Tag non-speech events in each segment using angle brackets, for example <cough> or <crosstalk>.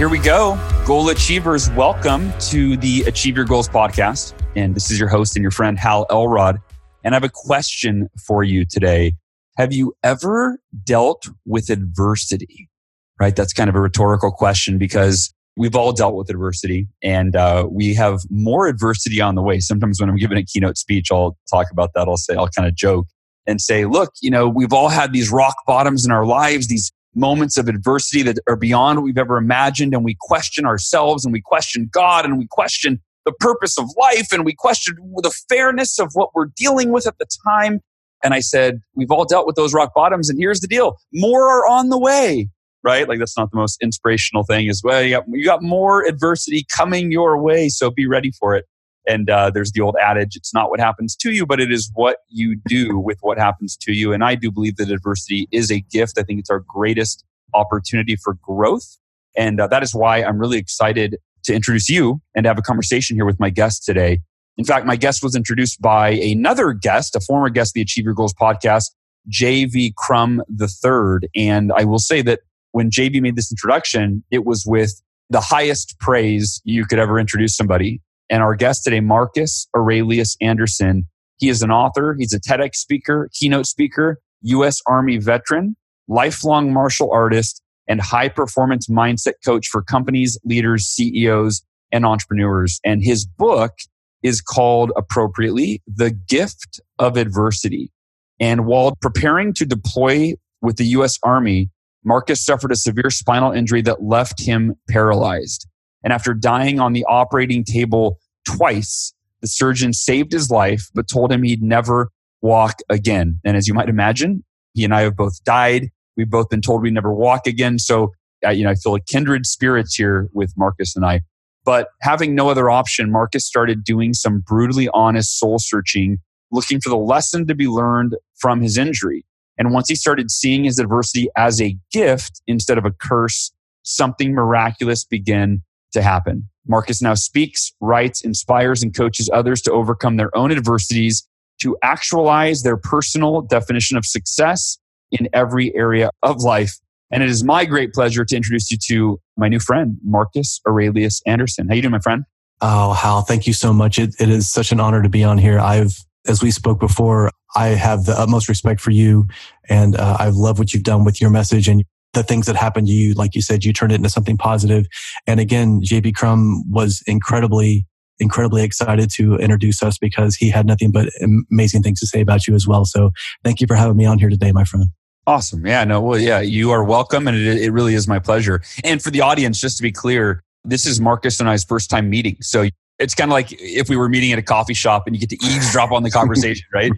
Here we go. Goal Achievers, welcome to the Achieve Your Goals podcast. And this is your host and your friend, Hal Elrod. And I have a question for you today. Have you ever dealt with adversity? Right? That's kind of a rhetorical question because we've all dealt with adversity and uh, we have more adversity on the way. Sometimes when I'm giving a keynote speech, I'll talk about that. I'll say, I'll kind of joke and say, look, you know, we've all had these rock bottoms in our lives, these moments of adversity that are beyond what we've ever imagined. And we question ourselves and we question God and we question the purpose of life and we question the fairness of what we're dealing with at the time. And I said, we've all dealt with those rock bottoms. And here's the deal more are on the way, right? Like that's not the most inspirational thing as well. You got, you got more adversity coming your way. So be ready for it. And uh, there's the old adage, it's not what happens to you, but it is what you do with what happens to you. And I do believe that adversity is a gift. I think it's our greatest opportunity for growth. And uh, that is why I'm really excited to introduce you and have a conversation here with my guest today. In fact, my guest was introduced by another guest, a former guest of the Achieve Your Goals podcast, JV Crum III. And I will say that when JV made this introduction, it was with the highest praise you could ever introduce somebody. And our guest today, Marcus Aurelius Anderson, he is an author, he's a TEDx speaker, keynote speaker, U.S. Army veteran, lifelong martial artist, and high performance mindset coach for companies, leaders, CEOs, and entrepreneurs. And his book is called appropriately The Gift of Adversity. And while preparing to deploy with the U.S. Army, Marcus suffered a severe spinal injury that left him paralyzed. And after dying on the operating table twice, the surgeon saved his life, but told him he'd never walk again. And as you might imagine, he and I have both died. We've both been told we never walk again. So, uh, you know, I feel like kindred spirits here with Marcus and I. But having no other option, Marcus started doing some brutally honest soul searching, looking for the lesson to be learned from his injury. And once he started seeing his adversity as a gift instead of a curse, something miraculous began to happen. Marcus now speaks, writes, inspires, and coaches others to overcome their own adversities to actualize their personal definition of success in every area of life. And it is my great pleasure to introduce you to my new friend, Marcus Aurelius Anderson. How you doing, my friend? Oh, Hal, thank you so much. It, it is such an honor to be on here. I've, as we spoke before, I have the utmost respect for you and uh, I love what you've done with your message and the things that happened to you, like you said, you turned it into something positive. And again, JV Crum was incredibly, incredibly excited to introduce us because he had nothing but amazing things to say about you as well. So thank you for having me on here today, my friend. Awesome. Yeah, no, well, yeah, you are welcome. And it, it really is my pleasure. And for the audience, just to be clear, this is Marcus and I's first time meeting. So it's kind of like if we were meeting at a coffee shop and you get to eavesdrop on the conversation, <laughs> right?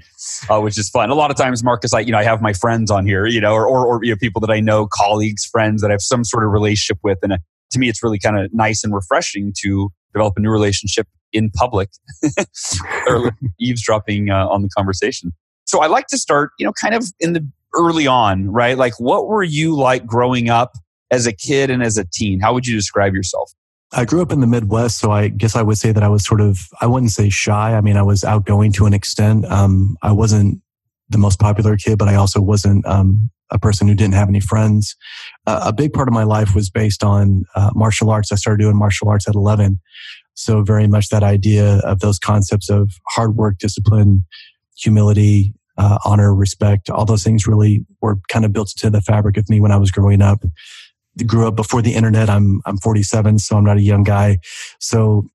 Uh, which is fun. A lot of times, Marcus, I you know I have my friends on here, you know, or or, or you know, people that I know, colleagues, friends that I have some sort of relationship with, and uh, to me, it's really kind of nice and refreshing to develop a new relationship in public <laughs> or eavesdropping uh, on the conversation. So I like to start, you know, kind of in the early on, right? Like, what were you like growing up as a kid and as a teen? How would you describe yourself? I grew up in the Midwest, so I guess I would say that I was sort of, I wouldn't say shy. I mean, I was outgoing to an extent. Um, I wasn't the most popular kid, but I also wasn't um, a person who didn't have any friends. Uh, a big part of my life was based on uh, martial arts. I started doing martial arts at 11. So, very much that idea of those concepts of hard work, discipline, humility, uh, honor, respect, all those things really were kind of built into the fabric of me when I was growing up grew up before the internet. I'm I'm 47, so I'm not a young guy. So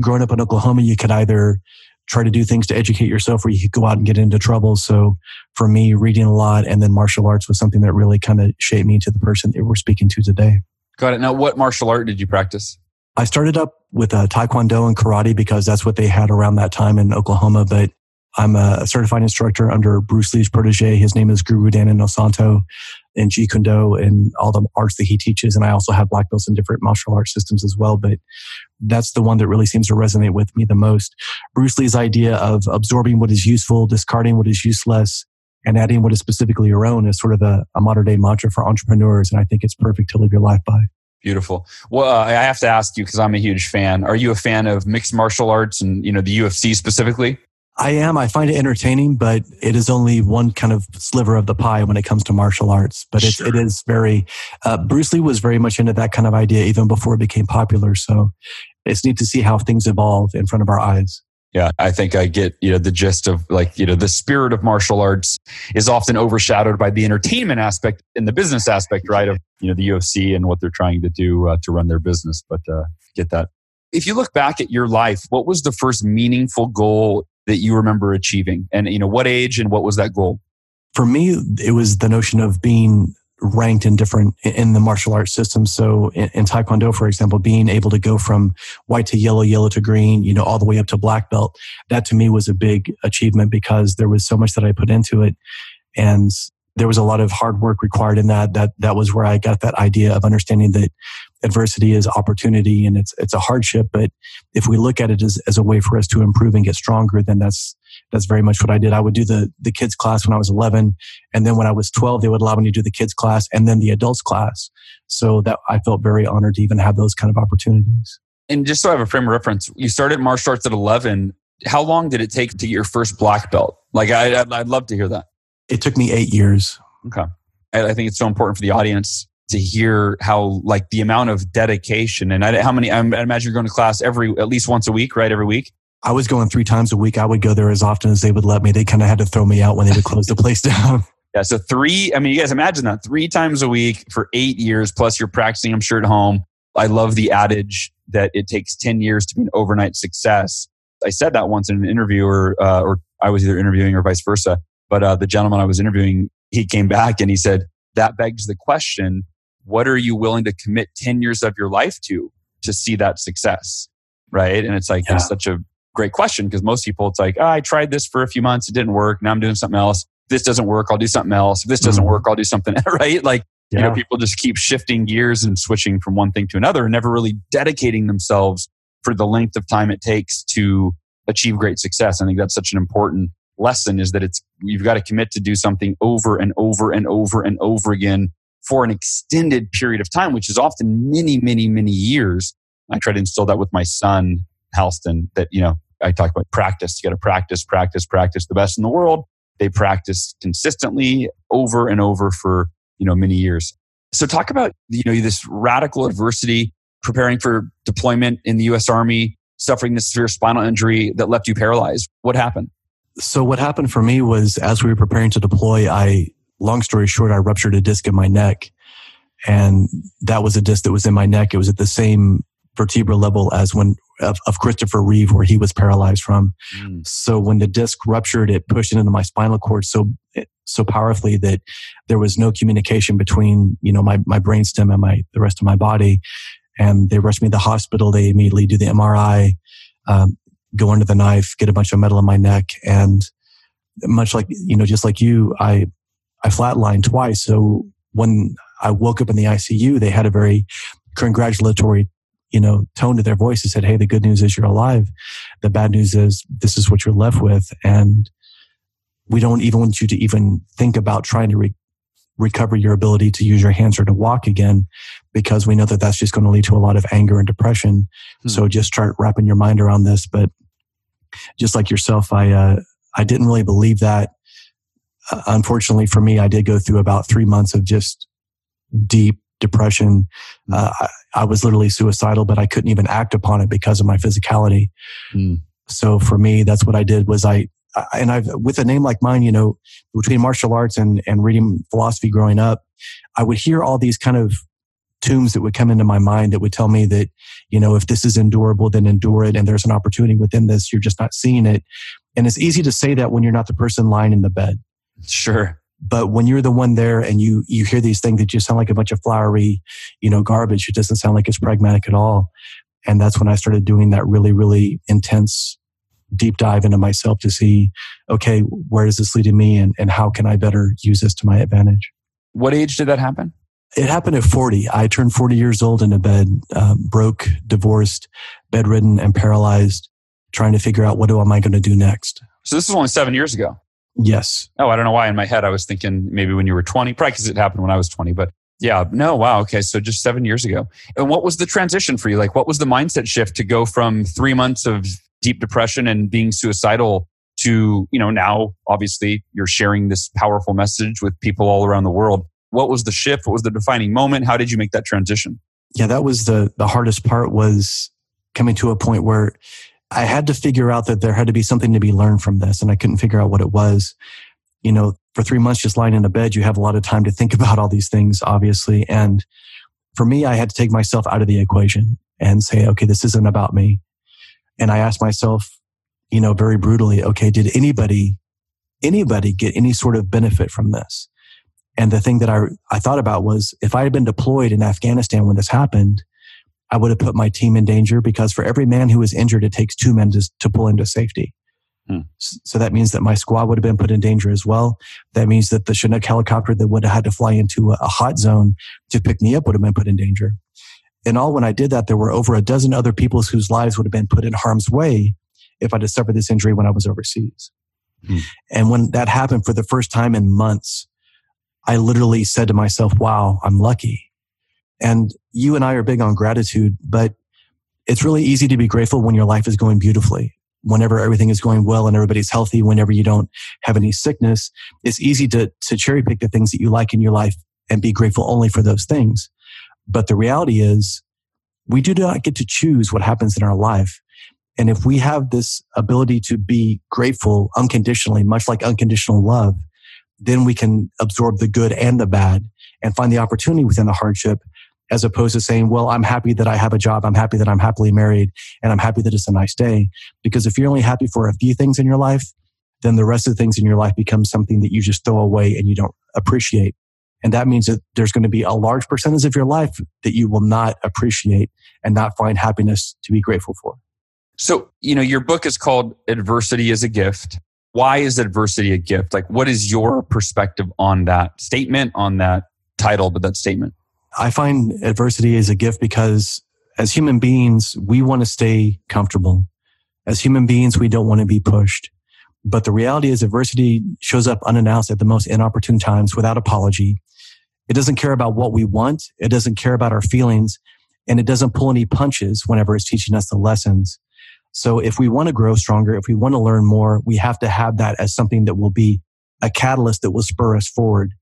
growing up in Oklahoma, you could either try to do things to educate yourself or you could go out and get into trouble. So for me, reading a lot and then martial arts was something that really kind of shaped me to the person that we're speaking to today. Got it. Now, what martial art did you practice? I started up with uh, Taekwondo and karate because that's what they had around that time in Oklahoma. But I'm a certified instructor under Bruce Lee's protege. His name is Guru Dan Inosanto. In Jeet Kune Do and all the arts that he teaches. And I also have black belts in different martial arts systems as well. But that's the one that really seems to resonate with me the most. Bruce Lee's idea of absorbing what is useful, discarding what is useless, and adding what is specifically your own is sort of a, a modern day mantra for entrepreneurs. And I think it's perfect to live your life by. Beautiful. Well, uh, I have to ask you because I'm a huge fan. Are you a fan of mixed martial arts and you know the UFC specifically? I am. I find it entertaining, but it is only one kind of sliver of the pie when it comes to martial arts. But sure. it is very. Uh, Bruce Lee was very much into that kind of idea even before it became popular. So it's neat to see how things evolve in front of our eyes. Yeah, I think I get you know the gist of like you know the spirit of martial arts is often overshadowed by the entertainment aspect and the business aspect, right? Of you know the UFC and what they're trying to do uh, to run their business. But uh, get that. If you look back at your life, what was the first meaningful goal that you remember achieving, and you know what age and what was that goal? For me, it was the notion of being ranked in different in the martial arts system. So in, in, Taekwondo, for example, being able to go from white to yellow, yellow to green, you know, all the way up to black belt, that to me was a big achievement because there was so much that I put into it. And there was a lot of hard work required in that. That that was where I got that idea of understanding that adversity is opportunity and it's it's a hardship. But if we look at it as, as a way for us to improve and get stronger, then that's that's very much what I did. I would do the the kids class when I was 11, and then when I was 12, they would allow me to do the kids class and then the adults class. So that I felt very honored to even have those kind of opportunities. And just so I have a frame of reference, you started martial arts at 11. How long did it take to get your first black belt? Like I, I'd love to hear that. It took me eight years. Okay. I think it's so important for the audience to hear how like the amount of dedication and I, how many I imagine you're going to class every at least once a week, right? Every week. I was going three times a week. I would go there as often as they would let me. They kind of had to throw me out when they would close the place <laughs> down. Yeah. So three, I mean, you guys imagine that three times a week for eight years, plus you're practicing, I'm sure, at home. I love the adage that it takes 10 years to be an overnight success. I said that once in an interview or, uh, or I was either interviewing or vice versa. But uh, the gentleman I was interviewing, he came back and he said, that begs the question, what are you willing to commit 10 years of your life to, to see that success? Right. And it's like, yeah. it's such a great question because most people, it's like, oh, I tried this for a few months. It didn't work. Now I'm doing something else. If this doesn't work. I'll do something else. If this doesn't mm-hmm. work, I'll do something, <laughs> right? Like, yeah. you know, people just keep shifting gears and switching from one thing to another and never really dedicating themselves for the length of time it takes to achieve great success. I think that's such an important lesson is that it's, you've got to commit to do something over and over and over and over again for an extended period of time, which is often many, many, many years. I try to instill that with my son, Halsten, that, you know, I talk about practice. You got to practice, practice, practice. The best in the world. They practice consistently over and over for you know many years. So talk about you know this radical adversity, preparing for deployment in the U.S. Army, suffering this severe spinal injury that left you paralyzed. What happened? So what happened for me was as we were preparing to deploy, I long story short, I ruptured a disc in my neck. And that was a disc that was in my neck. It was at the same vertebral level as when of, of Christopher Reeve, where he was paralyzed from. Mm. So when the disc ruptured, it pushed into my spinal cord so so powerfully that there was no communication between you know my my brainstem and my the rest of my body. And they rushed me to the hospital. They immediately do the MRI, um, go under the knife, get a bunch of metal in my neck, and much like you know, just like you, I I flatlined twice. So when I woke up in the ICU, they had a very congratulatory you know, tone to their voice and said, Hey, the good news is you're alive. The bad news is this is what you're left with. And we don't even want you to even think about trying to re- recover your ability to use your hands or to walk again because we know that that's just going to lead to a lot of anger and depression. Hmm. So just start wrapping your mind around this. But just like yourself, I, uh, I didn't really believe that. Uh, unfortunately for me, I did go through about three months of just deep depression. Mm. Uh, I, I, was literally suicidal, but I couldn't even act upon it because of my physicality. Mm. So for me, that's what I did was I, and I've, with a name like mine, you know, between martial arts and, and reading philosophy growing up, I would hear all these kind of tombs that would come into my mind that would tell me that, you know, if this is endurable, then endure it. And there's an opportunity within this. You're just not seeing it. And it's easy to say that when you're not the person lying in the bed. Sure. But when you're the one there and you, you hear these things that just sound like a bunch of flowery, you know, garbage, it doesn't sound like it's pragmatic at all. And that's when I started doing that really, really intense deep dive into myself to see, okay, where is this leading me and, and how can I better use this to my advantage? What age did that happen? It happened at 40. I turned 40 years old in a bed, uh, broke, divorced, bedridden, and paralyzed, trying to figure out what am I going to do next. So this was only seven years ago. Yes. Oh, I don't know why in my head I was thinking maybe when you were 20, probably because it happened when I was 20, but yeah, no, wow. Okay. So just seven years ago. And what was the transition for you? Like, what was the mindset shift to go from three months of deep depression and being suicidal to, you know, now obviously you're sharing this powerful message with people all around the world. What was the shift? What was the defining moment? How did you make that transition? Yeah, that was the, the hardest part was coming to a point where I had to figure out that there had to be something to be learned from this, and I couldn't figure out what it was. You know, for three months just lying in a bed, you have a lot of time to think <laughs> about all these things, obviously. And for me, I had to take myself out of the equation and say, okay, this isn't about me. And I asked myself, you know, very brutally, okay, did anybody, anybody get any sort of benefit from this? And the thing that I, I thought about was if I had been deployed in Afghanistan when this happened, I would have put my team in danger because for every man who is injured, it takes two men to, to pull into safety. Hmm. So that means that my squad would have been put in danger as well. That means that the Chinook helicopter that would have had to fly into a, a hot zone to pick me up would have been put in danger. In all, when I did that, there were over a dozen other people whose lives would have been put in harm's way if I had suffered this injury when I was overseas. Hmm. And when that happened for the first time in months, I literally said to myself, wow, I'm lucky. And you and I are big on gratitude, but it's really easy to be grateful when your life is going beautifully. Whenever everything is going well and everybody's healthy, whenever you don't have any sickness, it's easy to, to cherry pick the things that you like in your life and be grateful only for those things. But the reality is we do not get to choose what happens in our life. And if we have this ability to be grateful unconditionally, much like unconditional love, then we can absorb the good and the bad and find the opportunity within the hardship as opposed to saying, well, I'm happy that I have a job. I'm happy that I'm happily married and I'm happy that it's a nice day. Because if you're only happy for a few things in your life, then the rest of the things in your life become something that you just throw away and you don't appreciate. And that means that there's going to be a large percentage of your life that you will not appreciate and not find happiness to be grateful for. So, you know, your book is called Adversity is a Gift. Why is adversity a gift? Like, what is your perspective on that statement, on that title, but that statement? I find adversity is a gift because as human beings, we want to stay comfortable. As human beings, we don't want to be pushed. But the reality is adversity shows up unannounced at the most inopportune times without apology. It doesn't care about what we want. It doesn't care about our feelings and it doesn't pull any punches whenever it's teaching us the lessons. So if we want to grow stronger, if we want to learn more, we have to have that as something that will be a catalyst that will spur us forward.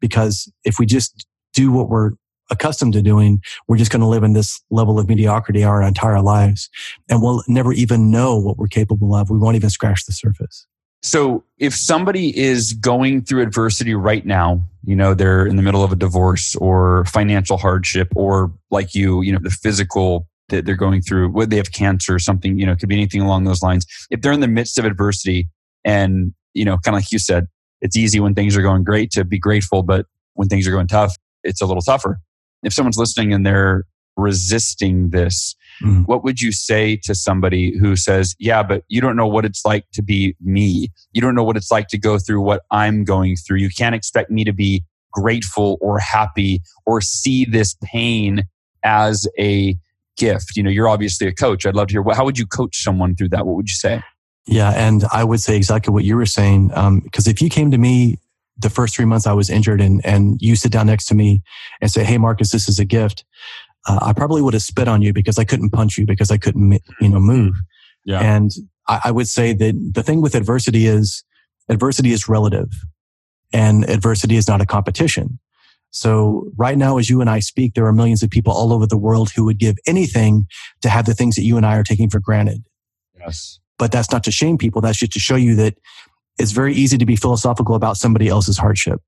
Because if we just do what we're accustomed to doing, we're just going to live in this level of mediocrity our entire lives. And we'll never even know what we're capable of. We won't even scratch the surface. So if somebody is going through adversity right now, you know, they're in the middle of a divorce or financial hardship or like you, you know, the physical that they're going through, whether they have cancer or something, you know, it could be anything along those lines. If they're in the midst of adversity and, you know, kind of like you said, it's easy when things are going great to be grateful, but when things are going tough, it's a little tougher if someone's listening and they're resisting this, mm-hmm. what would you say to somebody who says, Yeah, but you don't know what it's like to be me? You don't know what it's like to go through what I'm going through. You can't expect me to be grateful or happy or see this pain as a gift. You know, you're obviously a coach. I'd love to hear how would you coach someone through that? What would you say? Yeah, and I would say exactly what you were saying. Because um, if you came to me the first three months I was injured and, and you sit down next to me and say, Hey, Marcus, this is a gift. Uh, I probably would have spit on you because I couldn't punch you because I couldn't, you know, move. Yeah. And I, I would say that the thing with adversity is adversity is relative and adversity is not a competition. So right now, as you and I speak, there are millions of people all over the world who would give anything to have the things that you and I are taking for granted. Yes. But that's not to shame people. That's just to show you that it's very easy to be philosophical about somebody else's hardship.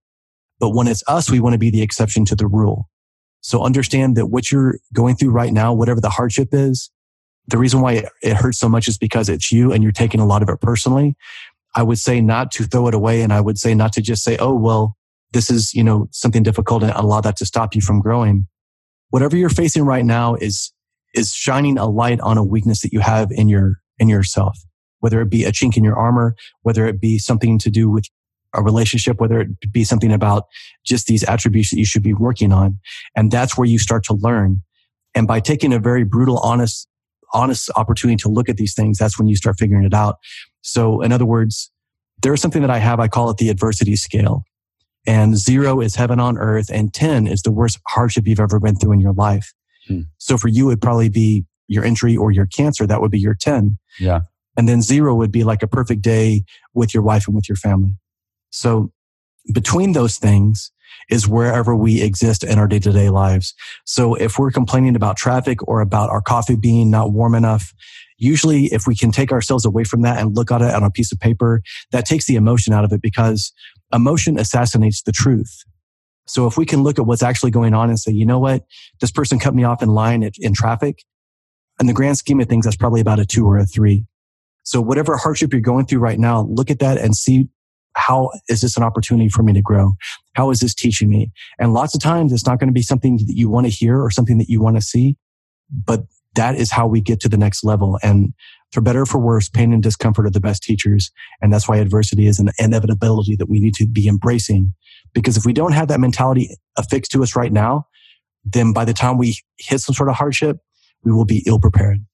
But when it's us, we want to be the exception to the rule. So understand that what you're going through right now, whatever the hardship is, the reason why it hurts so much is because it's you and you're taking a lot of it personally. I would say not to throw it away. And I would say not to just say, Oh, well, this is, you know, something difficult and allow that to stop you from growing. Whatever you're facing right now is, is shining a light on a weakness that you have in your, in yourself whether it be a chink in your armor, whether it be something to do with a relationship, whether it be something about just these attributes that you should be working on. And that's where you start to learn. And by taking a very brutal, honest, honest opportunity to look at these things, that's when you start figuring it out. So in other words, there's something that I have, I call it the adversity scale. And zero is heaven on earth and 10 is the worst hardship you've ever been through in your life. Hmm. So for you, it'd probably be your injury or your cancer. That would be your 10. Yeah. And then zero would be like a perfect day with your wife and with your family. So between those things is wherever we exist in our day to day lives. So if we're complaining about traffic or about our coffee being not warm enough, usually if we can take ourselves away from that and look at it on a piece of paper, that takes the emotion out of it because emotion assassinates the truth. So if we can look at what's actually going on and say, you know what, this person cut me off in line in traffic. In the grand scheme of things, that's probably about a two or a three. So whatever hardship you're going through right now, look at that and see how is this an opportunity for me to grow? How is this teaching me? And lots of times it's not going to be something that you want to hear or something that you want to see, but that is how we get to the next level. And for better or for worse, pain and discomfort are the best teachers. And that's why adversity is an inevitability that we need to be embracing. Because if we don't have that mentality affixed to us right now, then by the time we hit some sort of hardship, we will be ill prepared.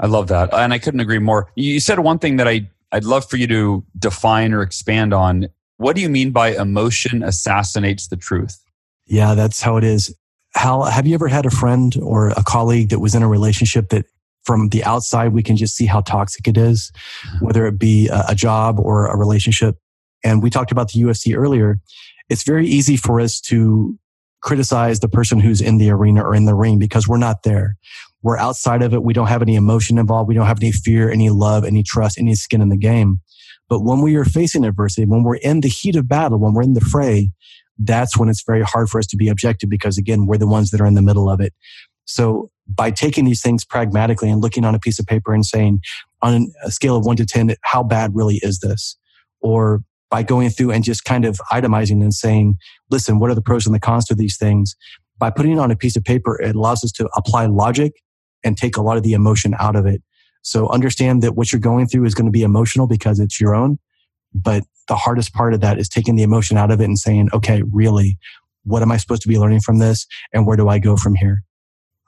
I love that. And I couldn't agree more. You said one thing that I, I'd love for you to define or expand on. What do you mean by emotion assassinates the truth? Yeah, that's how it is. Hal, have you ever had a friend or a colleague that was in a relationship that from the outside we can just see how toxic it is, whether it be a job or a relationship? And we talked about the UFC earlier. It's very easy for us to criticize the person who's in the arena or in the ring because we're not there. We're outside of it. We don't have any emotion involved. We don't have any fear, any love, any trust, any skin in the game. But when we are facing adversity, when we're in the heat of battle, when we're in the fray, that's when it's very hard for us to be objective because again, we're the ones that are in the middle of it. So by taking these things pragmatically and looking on a piece of paper and saying on a scale of one to 10, how bad really is this? Or by going through and just kind of itemizing and saying, listen, what are the pros and the cons to these things? By putting it on a piece of paper, it allows us to apply logic and take a lot of the emotion out of it. So understand that what you're going through is going to be emotional because it's your own. But the hardest part of that is taking the emotion out of it and saying, okay, really, what am I supposed to be learning from this? And where do I go from here?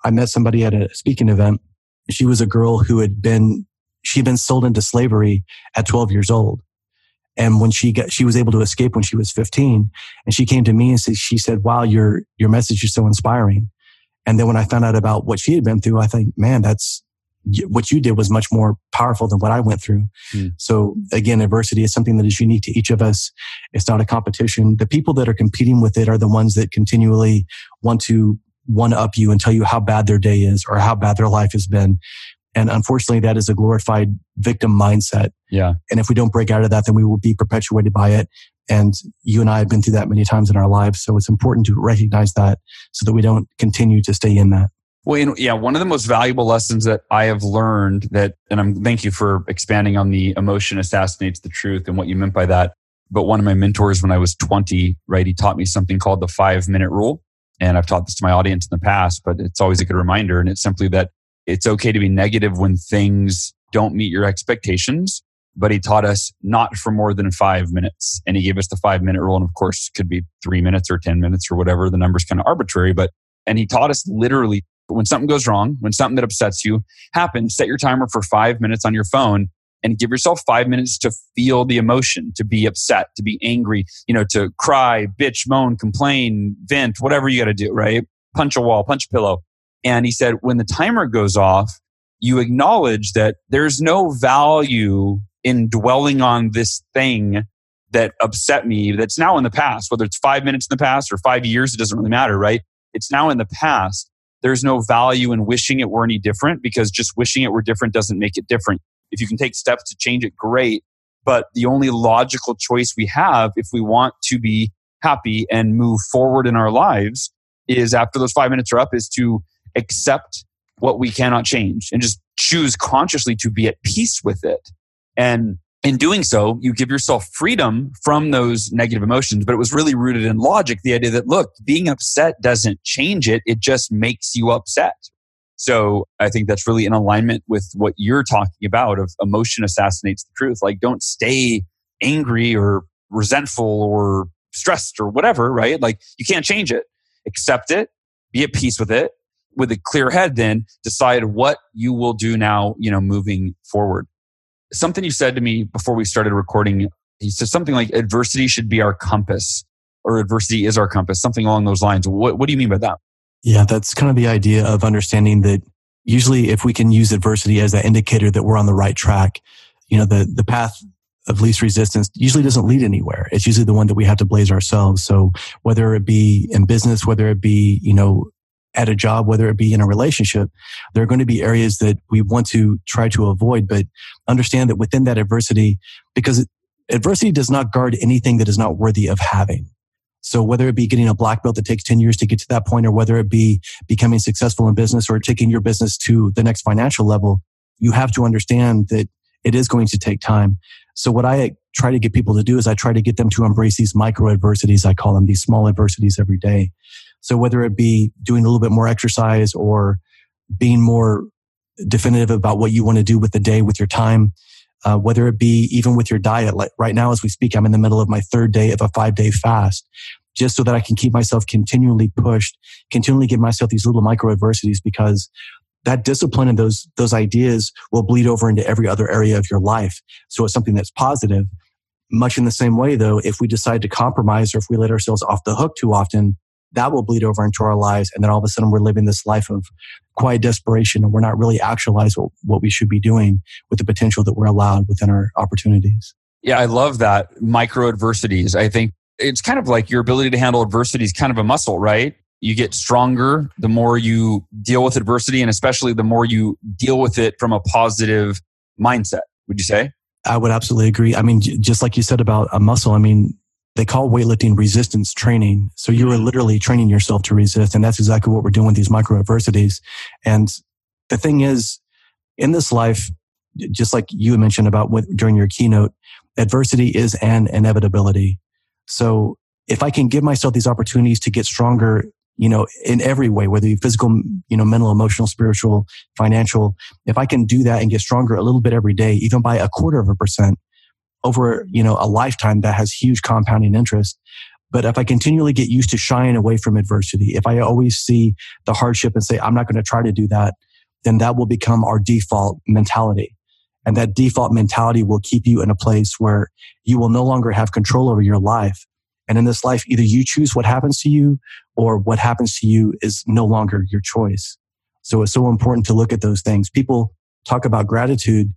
I met somebody at a speaking event. She was a girl who had been, she'd been sold into slavery at 12 years old. And when she got, she was able to escape when she was 15 and she came to me and said, she said, wow, your, your message is so inspiring. And then when I found out about what she had been through, I think, man, that's what you did was much more powerful than what I went through. Mm. So again, adversity is something that is unique to each of us. It's not a competition. The people that are competing with it are the ones that continually want to one up you and tell you how bad their day is or how bad their life has been. And unfortunately, that is a glorified victim mindset. Yeah. And if we don't break out of that, then we will be perpetuated by it. And you and I have been through that many times in our lives. So it's important to recognize that so that we don't continue to stay in that. Well, yeah, one of the most valuable lessons that I have learned that, and I'm thank you for expanding on the emotion assassinates the truth and what you meant by that. But one of my mentors when I was 20, right, he taught me something called the five minute rule. And I've taught this to my audience in the past, but it's always a good reminder. And it's simply that it's okay to be negative when things don't meet your expectations but he taught us not for more than five minutes. And he gave us the five minute rule. And of course, could be three minutes or 10 minutes or whatever. The number's kind of arbitrary, but, and he taught us literally when something goes wrong, when something that upsets you happens, set your timer for five minutes on your phone and give yourself five minutes to feel the emotion, to be upset, to be angry, you know, to cry, bitch, moan, complain, vent, whatever you got to do, right? Punch a wall, punch a pillow. And he said, when the timer goes off, you acknowledge that there's no value in dwelling on this thing that upset me that's now in the past, whether it's five minutes in the past or five years, it doesn't really matter, right? It's now in the past. There's no value in wishing it were any different because just wishing it were different doesn't make it different. If you can take steps to change it, great. But the only logical choice we have if we want to be happy and move forward in our lives is after those five minutes are up is to accept what we cannot change and just choose consciously to be at peace with it and in doing so, you give yourself freedom from those negative emotions, but it was really rooted in logic. The idea that, look, being upset doesn't change it. It just makes you upset. So I think that's really in alignment with what you're talking about of emotion assassinates the truth. Like don't stay angry or resentful or stressed or whatever, right? Like you can't change it. Accept it, be at peace with it, with a clear head, then decide what you will do now, you know, moving forward. Something you said to me before we started recording, he said something like adversity should be our compass or adversity is our compass, something along those lines. What, what do you mean by that? Yeah, that's kind of the idea of understanding that usually if we can use adversity as that indicator that we're on the right track, you know, the, the path of least resistance usually doesn't lead anywhere. It's usually the one that we have to blaze ourselves. So whether it be in business, whether it be, you know, at a job, whether it be in a relationship, there are going to be areas that we want to try to avoid, but understand that within that adversity, because adversity does not guard anything that is not worthy of having. So whether it be getting a black belt that takes 10 years to get to that point, or whether it be becoming successful in business or taking your business to the next financial level, you have to understand that it is going to take time. So what I try to get people to do is I try to get them to embrace these micro adversities. I call them these small adversities every day. So whether it be doing a little bit more exercise or being more definitive about what you want to do with the day, with your time, uh, whether it be even with your diet. Like right now, as we speak, I'm in the middle of my third day of a five day fast, just so that I can keep myself continually pushed, continually give myself these little micro adversities because that discipline and those those ideas will bleed over into every other area of your life. So it's something that's positive. Much in the same way, though, if we decide to compromise or if we let ourselves off the hook too often, that will bleed over into our lives. And then all of a sudden we're living this life of quiet desperation and we're not really actualizing what, what we should be doing with the potential that we're allowed within our opportunities. Yeah, I love that micro adversities. I think it's kind of like your ability to handle adversity is kind of a muscle, right? You get stronger the more you deal with adversity, and especially the more you deal with it from a positive mindset. Would you say? I would absolutely agree. I mean, just like you said about a muscle, I mean, they call weightlifting resistance training. So you are literally training yourself to resist. And that's exactly what we're doing with these micro adversities. And the thing is, in this life, just like you mentioned about during your keynote, adversity is an inevitability. So if I can give myself these opportunities to get stronger, you know, in every way, whether you physical, you know, mental, emotional, spiritual, financial, if I can do that and get stronger a little bit every day, even by a quarter of a percent, over, you know, a lifetime that has huge compounding interest. But if I continually get used to shying away from adversity, if I always see the hardship and say, I'm not going to try to do that, then that will become our default mentality. And that default mentality will keep you in a place where you will no longer have control over your life. And in this life, either you choose what happens to you or what happens to you is no longer your choice. So it's so important to look at those things. People talk about gratitude,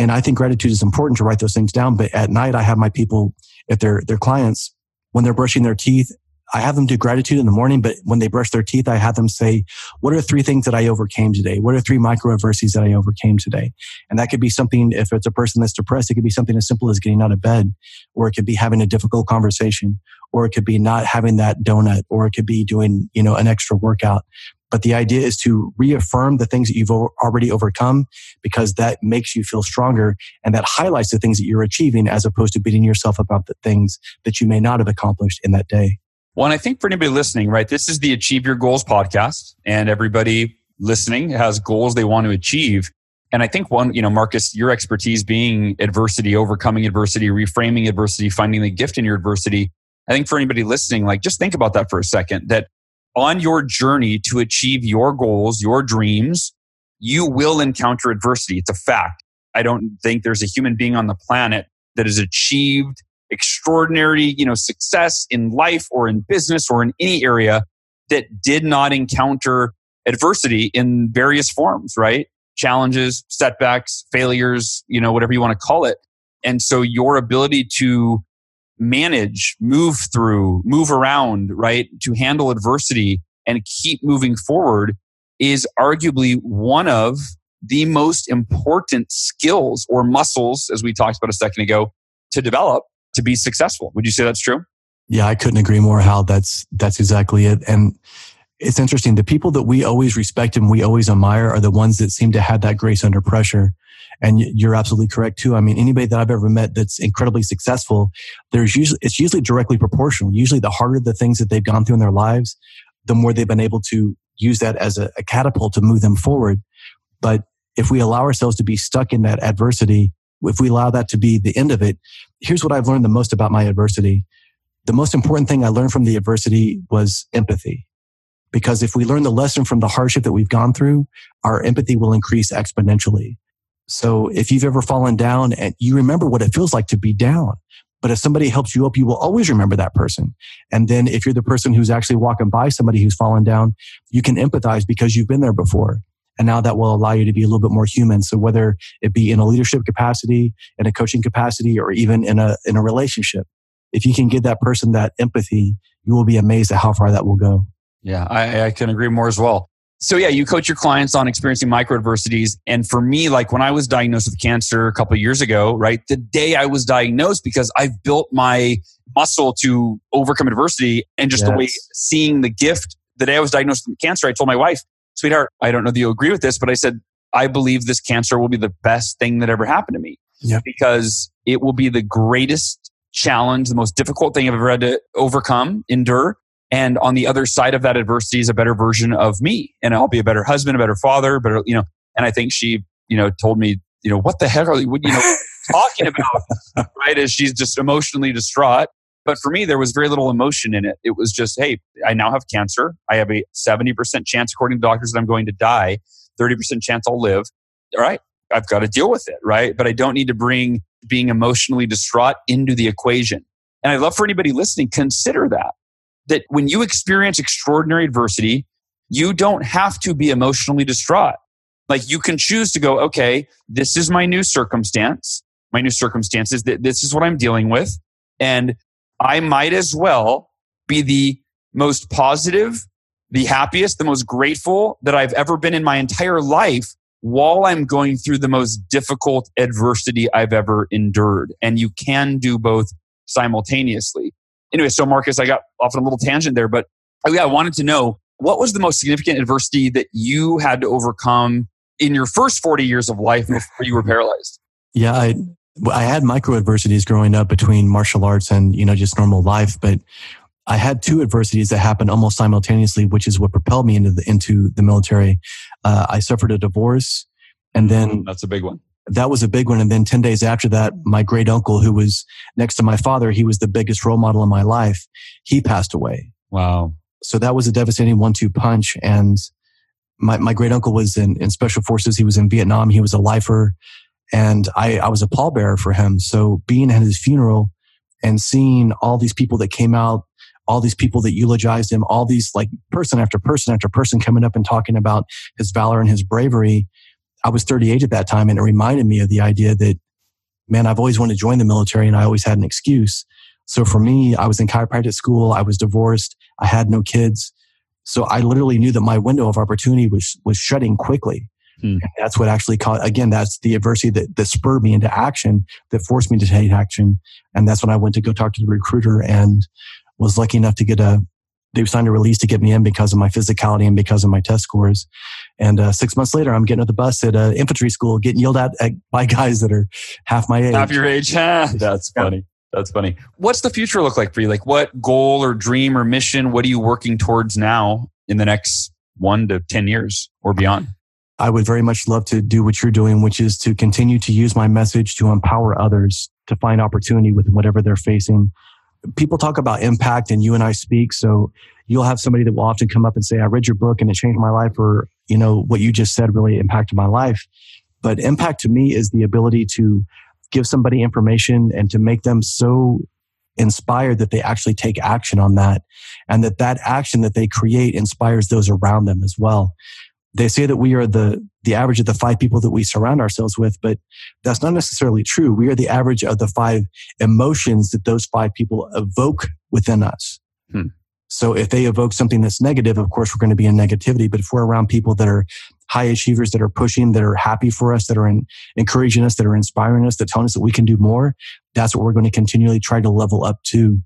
and I think gratitude is important to write those things down. But at night, I have my people, if they're, their clients, when they're brushing their teeth, I have them do gratitude in the morning, but when they brush their teeth, I have them say, what are three things that I overcame today? What are three micro adversities that I overcame today? And that could be something, if it's a person that's depressed, it could be something as simple as getting out of bed, or it could be having a difficult conversation, or it could be not having that donut, or it could be doing, you know, an extra workout. But the idea is to reaffirm the things that you've already overcome because that makes you feel stronger and that highlights the things that you're achieving as opposed to beating yourself about the things that you may not have accomplished in that day. Well, and I think for anybody listening, right, this is the Achieve Your Goals podcast, and everybody listening has goals they want to achieve. And I think one, you know, Marcus, your expertise being adversity, overcoming adversity, reframing adversity, finding the gift in your adversity. I think for anybody listening, like just think about that for a second that on your journey to achieve your goals, your dreams, you will encounter adversity. It's a fact. I don't think there's a human being on the planet that has achieved extraordinary, you know, success in life or in business or in any area that did not encounter adversity in various forms, right? Challenges, setbacks, failures, you know, whatever you want to call it. And so your ability to manage, move through, move around, right? To handle adversity and keep moving forward is arguably one of the most important skills or muscles, as we talked about a second ago, to develop to be successful. Would you say that's true? Yeah, I couldn't agree more, Hal. That's that's exactly it. And it's interesting. The people that we always respect and we always admire are the ones that seem to have that grace under pressure. And you're absolutely correct too. I mean, anybody that I've ever met that's incredibly successful, there's usually, it's usually directly proportional. Usually the harder the things that they've gone through in their lives, the more they've been able to use that as a, a catapult to move them forward. But if we allow ourselves to be stuck in that adversity, if we allow that to be the end of it, here's what I've learned the most about my adversity. The most important thing I learned from the adversity was empathy. Because if we learn the lesson from the hardship that we've gone through, our empathy will increase exponentially. So if you've ever fallen down and you remember what it feels like to be down, but if somebody helps you up, you will always remember that person. And then if you're the person who's actually walking by somebody who's fallen down, you can empathize because you've been there before. And now that will allow you to be a little bit more human. So whether it be in a leadership capacity, in a coaching capacity, or even in a, in a relationship, if you can give that person that empathy, you will be amazed at how far that will go. Yeah, I, I can agree more as well. So yeah, you coach your clients on experiencing micro adversities. And for me, like when I was diagnosed with cancer a couple years ago, right? The day I was diagnosed, because I've built my muscle to overcome adversity and just yes. the way seeing the gift the day I was diagnosed with cancer, I told my wife, sweetheart, I don't know that you agree with this, but I said, I believe this cancer will be the best thing that ever happened to me. Yep. Because it will be the greatest challenge, the most difficult thing I've ever had to overcome, endure. And on the other side of that adversity is a better version of me. And I'll be a better husband, a better father, better, you know, and I think she, you know, told me, you know, what the heck are you, you know, talking about? <laughs> right. As she's just emotionally distraught. But for me, there was very little emotion in it. It was just, hey, I now have cancer. I have a 70% chance, according to doctors, that I'm going to die, 30% chance I'll live. All right. I've got to deal with it. Right. But I don't need to bring being emotionally distraught into the equation. And I'd love for anybody listening, consider that that when you experience extraordinary adversity, you don't have to be emotionally distraught. Like you can choose to go, okay, this is my new circumstance. My new circumstances that this is what I'm dealing with. And I might as well be the most positive, the happiest, the most grateful that I've ever been in my entire life while I'm going through the most difficult adversity I've ever endured. And you can do both simultaneously anyway, so Marcus, I got off on a little tangent there, but oh, yeah, I wanted to know what was the most significant adversity that you had to overcome in your first 40 years of life before you were paralyzed? Yeah, I, I had micro adversities growing up between martial arts and, you know, just normal life, but I had two adversities that happened almost simultaneously, which is what propelled me into the, into the military. Uh, I suffered a divorce and then that's a big one that was a big one. And then 10 days after that, my great uncle, who was next to my father, he was the biggest role model in my life. He passed away. Wow. So that was a devastating one two punch. And my, my great uncle was in, in special forces. He was in Vietnam. He was a lifer and I, I was a pallbearer for him. So being at his funeral and seeing all these people that came out, all these people that eulogized him, all these like person after person after person coming up and talking about his valor and his bravery I was 38 at that time and it reminded me of the idea that, man, I've always wanted to join the military and I always had an excuse. So for me, I was in chiropractic school. I was divorced. I had no kids. So I literally knew that my window of opportunity was, was shutting quickly. Hmm. That's what actually caught, again, that's the adversity that, that spurred me into action, that forced me to take action. And that's when I went to go talk to the recruiter and was lucky enough to get a, they signed a release to get me in because of my physicality and because of my test scores. And uh, six months later, I'm getting on the bus at uh, infantry school, getting yelled at, at, by guys that are half my age. Half your age. <laughs> That's funny. That's funny. What's the future look like for you? Like, what goal or dream or mission? What are you working towards now in the next one to 10 years or beyond? I would very much love to do what you're doing, which is to continue to use my message to empower others to find opportunity with whatever they're facing people talk about impact and you and I speak. So you'll have somebody that will often come up and say, I read your book and it changed my life or, you know, what you just said really impacted my life. But impact to me is the ability to give somebody information and to make them so inspired that they actually take action on that and that that action that they create inspires those around them as well they say that we are the the average of the five people that we surround ourselves with but that's not necessarily true. We are the average of the five emotions that those five people evoke within us. Hmm. so if they evoke something that's negative of course we're going to be in negativity but if we're around people that are high achievers that are pushing that are happy for us that are in, encouraging us that are inspiring us that tell us that we can do more that's what we're going to continually try to level up to.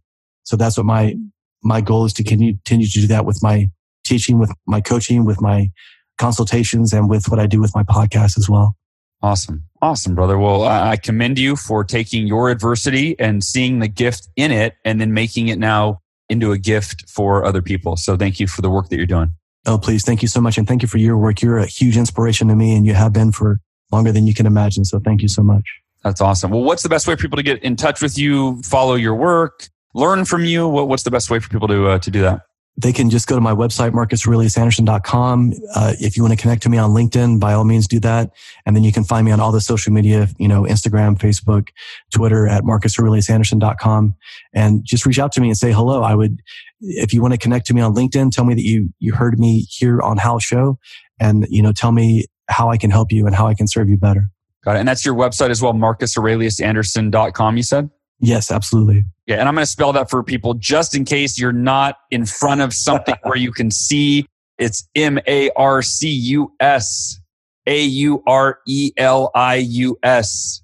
So that's what my my goal is to continue to do that with my teaching with my coaching with my consultations and with what I do with my podcast as well. Awesome. Awesome, brother. Well, I commend you for taking your adversity and seeing the gift in it and then making it now into a gift for other people. So thank you for the work that you're doing. Oh, please. Thank you so much. And thank you for your work. You're a huge inspiration to me and you have been for longer than you can imagine. So thank you so much. That's awesome. Well, what's the best way for people to get in touch with you, follow your work, learn from you? What's the best way for people to, uh, to do that? They can just go to my website, marcusaureliusanderson.com. Uh, if you want to connect to me on LinkedIn, by all means do that. And then you can find me on all the social media, you know, Instagram, Facebook, Twitter at marcusaureliusanderson.com and just reach out to me and say hello. I would, if you want to connect to me on LinkedIn, tell me that you, you heard me here on Hal's show and, you know, tell me how I can help you and how I can serve you better. Got it. And that's your website as well, marcusaureliusanderson.com, you said? Yes, absolutely. Yeah, and I'm going to spell that for people just in case you're not in front of something where you can see. It's M A R C U S A U R E L I U S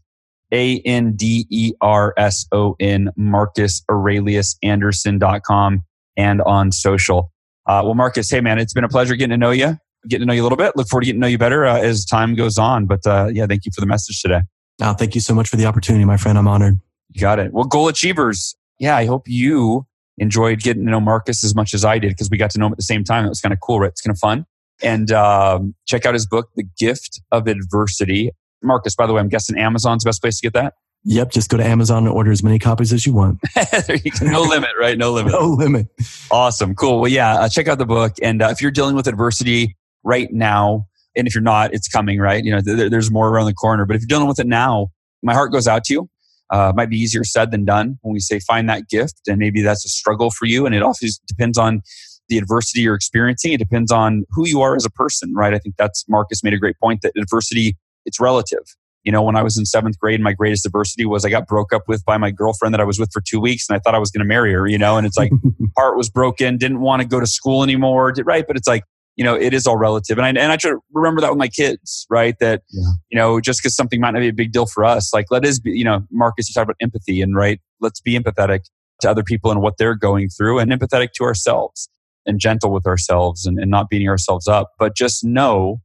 A N D E R S O N, Marcus Aurelius Anderson.com and on social. Uh, well, Marcus, hey man, it's been a pleasure getting to know you, getting to know you a little bit. Look forward to getting to know you better uh, as time goes on. But uh, yeah, thank you for the message today. Oh, thank you so much for the opportunity, my friend. I'm honored. Got it. Well, goal achievers. Yeah, I hope you enjoyed getting to know Marcus as much as I did because we got to know him at the same time. It was kind of cool, right? It's kind of fun. And um, check out his book, The Gift of Adversity. Marcus, by the way, I'm guessing Amazon's the best place to get that. Yep, just go to Amazon and order as many copies as you want. <laughs> you no limit, right? No limit. no limit. Awesome, cool. Well, yeah, uh, check out the book. And uh, if you're dealing with adversity right now, and if you're not, it's coming, right? You know, th- there's more around the corner. But if you're dealing with it now, my heart goes out to you uh, might be easier said than done when we say find that gift. And maybe that's a struggle for you. And it also depends on the adversity you're experiencing. It depends on who you are as a person, right? I think that's Marcus made a great point that adversity, it's relative. You know, when I was in seventh grade, my greatest adversity was I got broke up with by my girlfriend that I was with for two weeks and I thought I was going to marry her, you know, and it's like <laughs> heart was broken, didn't want to go to school anymore, right? But it's like, you know, it is all relative. And I, and I try to remember that with my kids, right? That, yeah. you know, just because something might not be a big deal for us, like let us be, you know, Marcus, you talk about empathy and right, let's be empathetic to other people and what they're going through and empathetic to ourselves and gentle with ourselves and, and not beating ourselves up. But just know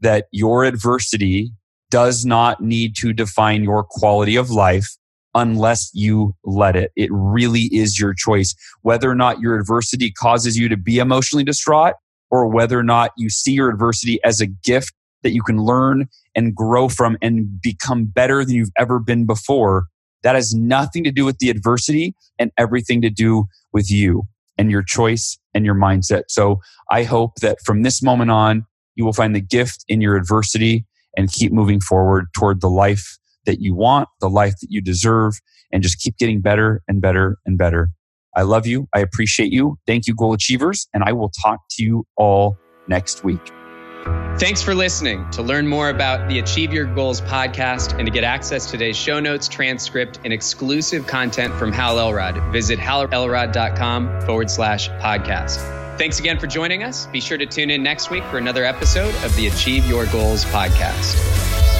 that your adversity does not need to define your quality of life unless you let it. It really is your choice. Whether or not your adversity causes you to be emotionally distraught or whether or not you see your adversity as a gift that you can learn and grow from and become better than you've ever been before. That has nothing to do with the adversity and everything to do with you and your choice and your mindset. So I hope that from this moment on, you will find the gift in your adversity and keep moving forward toward the life that you want, the life that you deserve, and just keep getting better and better and better. I love you. I appreciate you. Thank you, goal achievers. And I will talk to you all next week. Thanks for listening. To learn more about the Achieve Your Goals podcast and to get access to today's show notes, transcript, and exclusive content from Hal Elrod, visit halelrod.com forward slash podcast. Thanks again for joining us. Be sure to tune in next week for another episode of the Achieve Your Goals podcast.